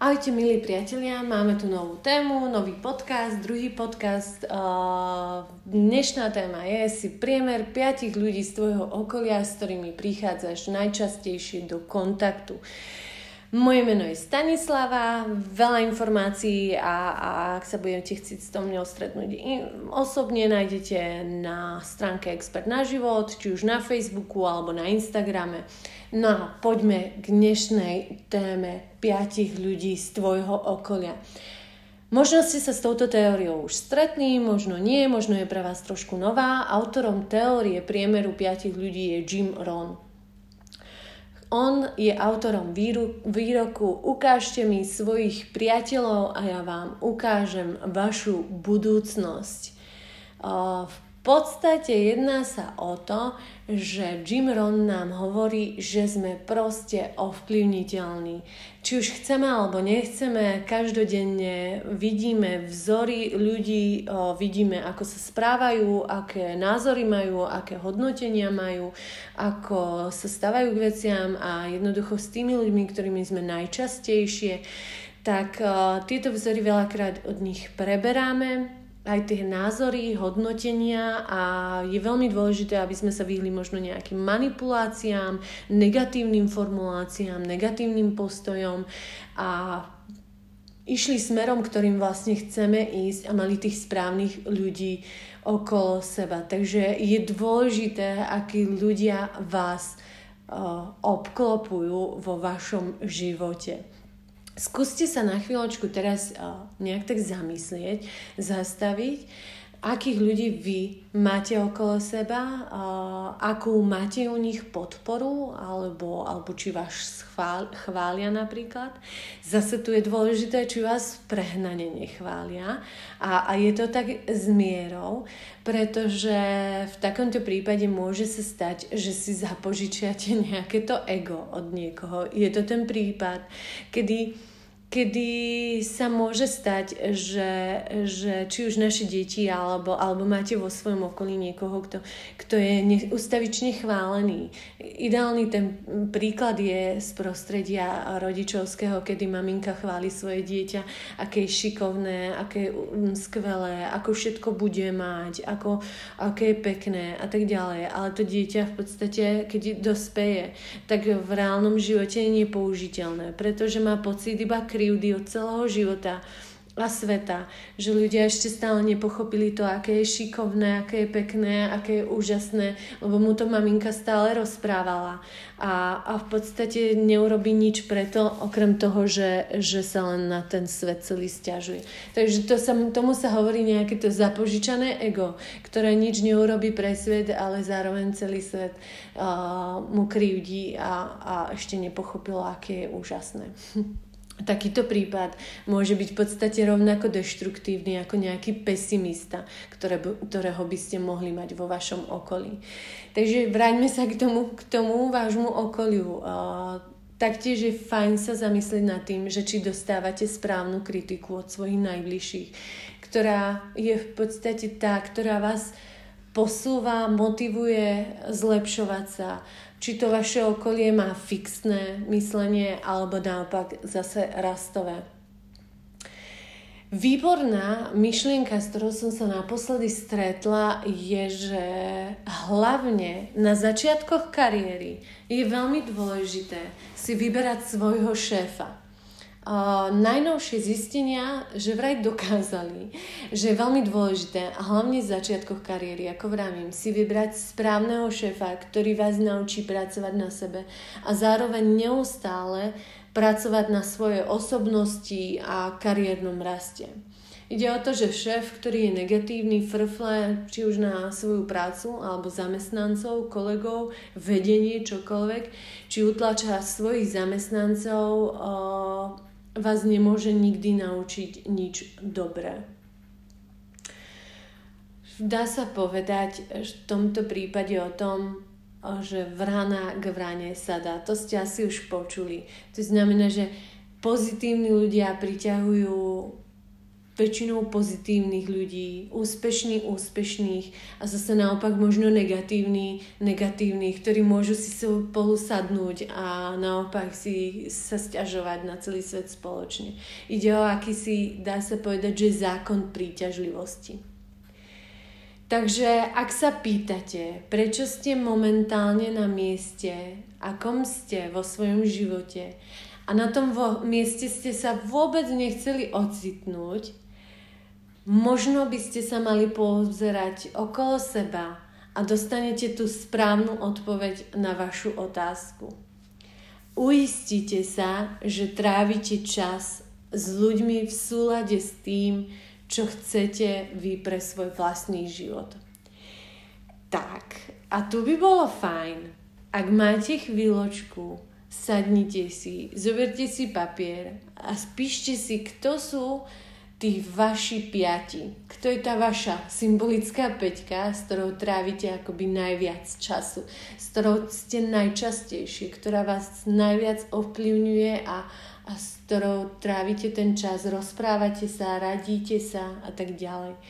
Ahojte milí priatelia, máme tu novú tému, nový podcast, druhý podcast. Dnešná téma je si priemer piatich ľudí z tvojho okolia, s ktorými prichádzaš najčastejšie do kontaktu. Moje meno je Stanislava, veľa informácií a, a ak sa budete chcieť s tom mňou stretnúť osobne, nájdete na stránke Expert na život, či už na Facebooku alebo na Instagrame. No a poďme k dnešnej téme piatich ľudí z tvojho okolia. Možno ste sa s touto teóriou už stretli, možno nie, možno je pre vás trošku nová. Autorom teórie priemeru piatich ľudí je Jim Rohn. On je autorom výroku Ukážte mi svojich priateľov a ja vám ukážem vašu budúcnosť. V podstate jedná sa o to, že Jim Ron nám hovorí, že sme proste ovplyvniteľní. Či už chceme alebo nechceme, každodenne vidíme vzory ľudí, vidíme ako sa správajú, aké názory majú, aké hodnotenia majú, ako sa stávajú k veciam a jednoducho s tými ľuďmi, ktorými sme najčastejšie, tak tieto vzory veľakrát od nich preberáme, aj tie názory, hodnotenia a je veľmi dôležité, aby sme sa vyhli možno nejakým manipuláciám, negatívnym formuláciám, negatívnym postojom a išli smerom, ktorým vlastne chceme ísť a mali tých správnych ľudí okolo seba. Takže je dôležité, akí ľudia vás uh, obklopujú vo vašom živote. Skúste sa na chvíľočku teraz nejak tak zamyslieť, zastaviť, akých ľudí vy máte okolo seba, akú máte u nich podporu, alebo, alebo či vás chvál, chvália napríklad. Zase tu je dôležité, či vás prehnane nechvália. A, a je to tak s mierou, pretože v takomto prípade môže sa stať, že si zapožičiate nejaké to ego od niekoho. Je to ten prípad, kedy kedy sa môže stať, že, že či už naše deti alebo, alebo máte vo svojom okolí niekoho, kto, kto je ustavične chválený. Ideálny ten príklad je z prostredia rodičovského, kedy maminka chváli svoje dieťa, aké je šikovné, aké je skvelé, ako všetko bude mať, ako, aké je pekné a tak ďalej. Ale to dieťa v podstate, keď dospeje, tak v reálnom živote je nepoužiteľné, pretože má pocit iba krivdy od celého života a sveta, že ľudia ešte stále nepochopili to, aké je šikovné, aké je pekné, aké je úžasné, lebo mu to maminka stále rozprávala a, a v podstate neurobi nič preto, okrem toho, že, že sa len na ten svet celý stiažuje. Takže to sa, tomu sa hovorí nejaké to zapožičané ego, ktoré nič neurobi pre svet, ale zároveň celý svet uh, mu krivdí a, a ešte nepochopilo, aké je úžasné. Takýto prípad môže byť v podstate rovnako deštruktívny ako nejaký pesimista, ktoré, ktorého by ste mohli mať vo vašom okolí. Takže vráťme sa k tomu, k tomu vášmu okoliu. Taktiež je fajn sa zamyslieť nad tým, že či dostávate správnu kritiku od svojich najbližších, ktorá je v podstate tá, ktorá vás posúva, motivuje zlepšovať sa, či to vaše okolie má fixné myslenie alebo naopak zase rastové. Výborná myšlienka, s ktorou som sa naposledy stretla, je, že hlavne na začiatkoch kariéry je veľmi dôležité si vyberať svojho šéfa. Najnovšie zistenia, že vraj dokázali, že je veľmi dôležité, a hlavne v začiatkoch kariéry, ako vravím, si vybrať správneho šéfa, ktorý vás naučí pracovať na sebe a zároveň neustále pracovať na svojej osobnosti a kariérnom raste. Ide o to, že šéf, ktorý je negatívny, frfle, či už na svoju prácu, alebo zamestnancov, kolegov, vedenie, čokoľvek, či utlača svojich zamestnancov vás nemôže nikdy naučiť nič dobré. Dá sa povedať v tomto prípade o tom, že vrana k vrane sa. To ste asi už počuli. To znamená, že pozitívni ľudia priťahujú väčšinou pozitívnych ľudí, úspešných, úspešných a zase naopak možno negatívnych, negatívnych, ktorí môžu si spolu sadnúť a naopak si sa stiažovať na celý svet spoločne. Ide o akýsi, dá sa povedať, že zákon príťažlivosti. Takže ak sa pýtate, prečo ste momentálne na mieste, akom ste vo svojom živote a na tom vo, mieste ste sa vôbec nechceli ocitnúť, možno by ste sa mali pozerať okolo seba a dostanete tú správnu odpoveď na vašu otázku. Uistite sa, že trávite čas s ľuďmi v súlade s tým, čo chcete vy pre svoj vlastný život. Tak, a tu by bolo fajn, ak máte chvíľočku, sadnite si, zoberte si papier a spíšte si, kto sú tí vaši piati. Kto je tá vaša symbolická peťka, s ktorou trávite akoby najviac času, s ktorou ste najčastejšie, ktorá vás najviac ovplyvňuje a, a s ktorou trávite ten čas, rozprávate sa, radíte sa a tak ďalej.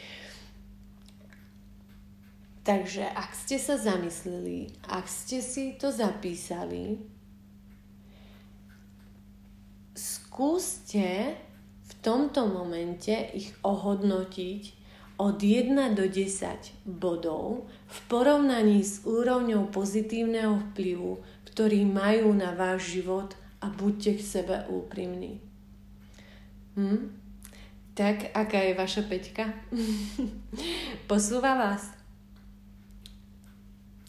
Takže ak ste sa zamysleli, ak ste si to zapísali, skúste tomto momente ich ohodnotiť od 1 do 10 bodov v porovnaní s úrovňou pozitívneho vplyvu, ktorý majú na váš život a buďte k sebe úprimní. Hm? Tak, aká je vaša peťka? Posúva vás?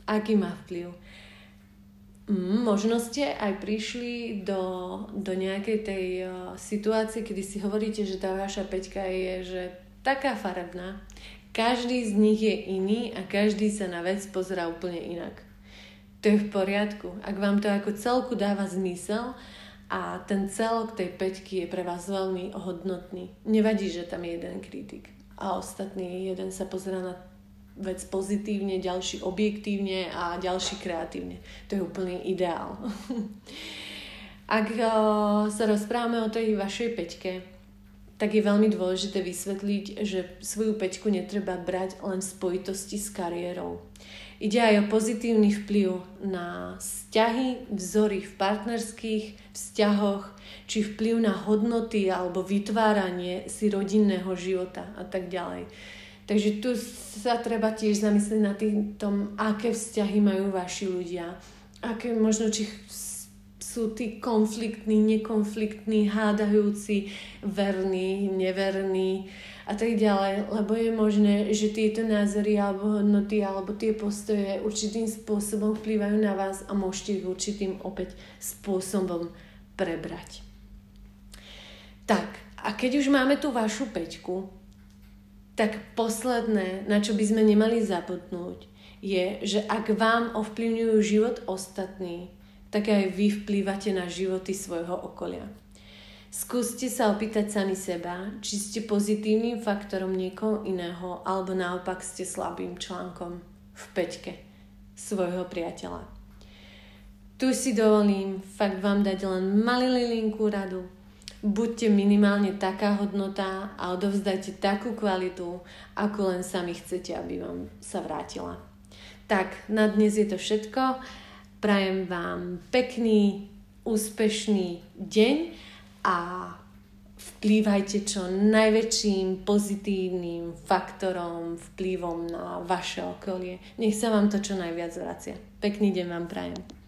Aký má vplyv? Mm, možno ste aj prišli do, do nejakej tej uh, situácie, kedy si hovoríte, že tá vaša peťka je že taká farebná. Každý z nich je iný a každý sa na vec pozerá úplne inak to je v poriadku. Ak vám to ako celku dáva zmysel a ten celok tej peťky je pre vás veľmi hodnotný. Nevadí, že tam je jeden kritik a ostatný jeden sa pozera na vec pozitívne, ďalší objektívne a ďalší kreatívne. To je úplný ideál. Ak sa rozprávame o tej vašej peťke, tak je veľmi dôležité vysvetliť, že svoju peťku netreba brať len v spojitosti s kariérou. Ide aj o pozitívny vplyv na vzťahy, vzory v partnerských vzťahoch, či vplyv na hodnoty alebo vytváranie si rodinného života a tak ďalej. Takže tu sa treba tiež zamyslieť na tým, tom, aké vzťahy majú vaši ľudia. Aké možno, či sú tí konfliktní, nekonfliktní, hádajúci, verní, neverní a tak ďalej, lebo je možné, že tieto názory alebo hodnoty alebo tie postoje určitým spôsobom vplývajú na vás a môžete ich určitým opäť spôsobom prebrať. Tak, a keď už máme tú vašu peťku, tak posledné, na čo by sme nemali zabudnúť, je, že ak vám ovplyvňujú život ostatní, tak aj vy vplývate na životy svojho okolia. Skúste sa opýtať sami seba, či ste pozitívnym faktorom niekoho iného, alebo naopak ste slabým článkom v peťke svojho priateľa. Tu si dovolím fakt vám dať len malý linku radu. Buďte minimálne taká hodnota a odovzdajte takú kvalitu, ako len sami chcete, aby vám sa vrátila. Tak, na dnes je to všetko. Prajem vám pekný, úspešný deň a vplývajte čo najväčším pozitívnym faktorom, vplyvom na vaše okolie. Nech sa vám to čo najviac vracia. Pekný deň vám prajem.